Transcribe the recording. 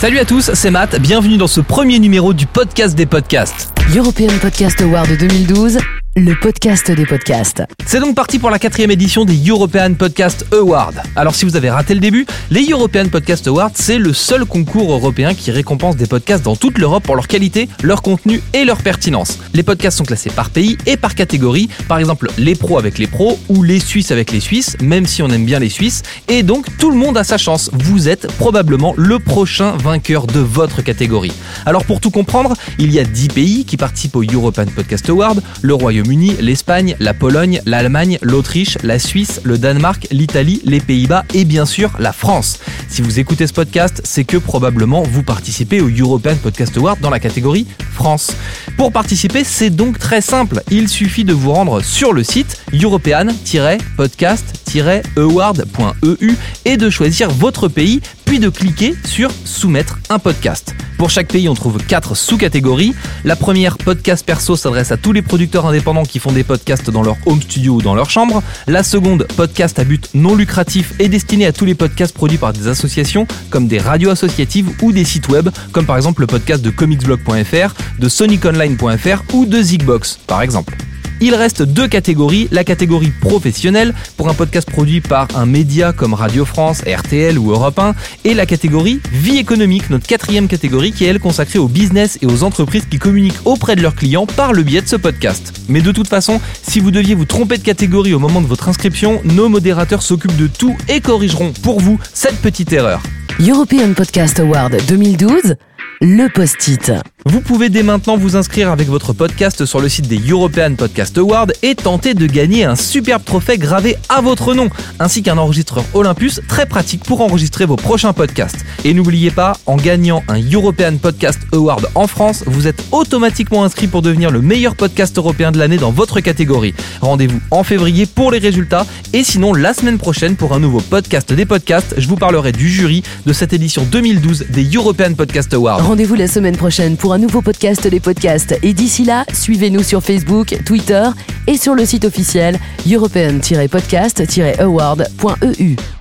Salut à tous, c'est Matt, bienvenue dans ce premier numéro du podcast des podcasts. European Podcast Award 2012, le podcast des podcasts. C'est donc parti pour la quatrième édition des European Podcast Awards. Alors si vous avez raté le début, les European Podcast Awards, c'est le seul concours européen qui récompense des podcasts dans toute l'Europe pour leur qualité, leur contenu et leur pertinence. Les podcasts sont classés par pays et par catégorie, par exemple les pros avec les pros ou les Suisses avec les Suisses, même si on aime bien les Suisses, et donc tout le monde a sa chance. Vous êtes probablement le prochain vainqueur de votre catégorie. Alors pour tout comprendre, il y a 10 pays qui participent au European Podcast Award, le Royaume uni l'Espagne, la Pologne, l'Allemagne, l'Autriche, la Suisse, le Danemark, l'Italie, les Pays-Bas et bien sûr la France. Si vous écoutez ce podcast, c'est que probablement vous participez au European Podcast Award dans la catégorie France. Pour participer, c'est donc très simple. Il suffit de vous rendre sur le site european-podcast-award.eu et de choisir votre pays, puis de cliquer sur Soumettre un podcast. Pour chaque pays, on trouve quatre sous-catégories. La première, podcast perso, s'adresse à tous les producteurs indépendants qui font des podcasts dans leur home studio ou dans leur chambre. La seconde, podcast à but non lucratif, est destinée à tous les podcasts produits par des associations comme des radios associatives ou des sites web, comme par exemple le podcast de comicsblog.fr, de soniconline.fr ou de Zigbox, par exemple. Il reste deux catégories. La catégorie professionnelle pour un podcast produit par un média comme Radio France, RTL ou Europe 1 et la catégorie vie économique, notre quatrième catégorie qui est elle consacrée au business et aux entreprises qui communiquent auprès de leurs clients par le biais de ce podcast. Mais de toute façon, si vous deviez vous tromper de catégorie au moment de votre inscription, nos modérateurs s'occupent de tout et corrigeront pour vous cette petite erreur. European Podcast Award 2012, le post-it. Vous pouvez dès maintenant vous inscrire avec votre podcast sur le site des European Podcast Awards et tenter de gagner un superbe trophée gravé à votre nom, ainsi qu'un enregistreur Olympus très pratique pour enregistrer vos prochains podcasts. Et n'oubliez pas, en gagnant un European Podcast Award en France, vous êtes automatiquement inscrit pour devenir le meilleur podcast européen de l'année dans votre catégorie. Rendez-vous en février pour les résultats et sinon la semaine prochaine pour un nouveau podcast des podcasts, je vous parlerai du jury de cette édition 2012 des European Podcast Awards. Rendez-vous la semaine prochaine pour un nouveau podcast des podcasts. Et d'ici là, suivez-nous sur Facebook, Twitter et sur le site officiel european-podcast-award.eu.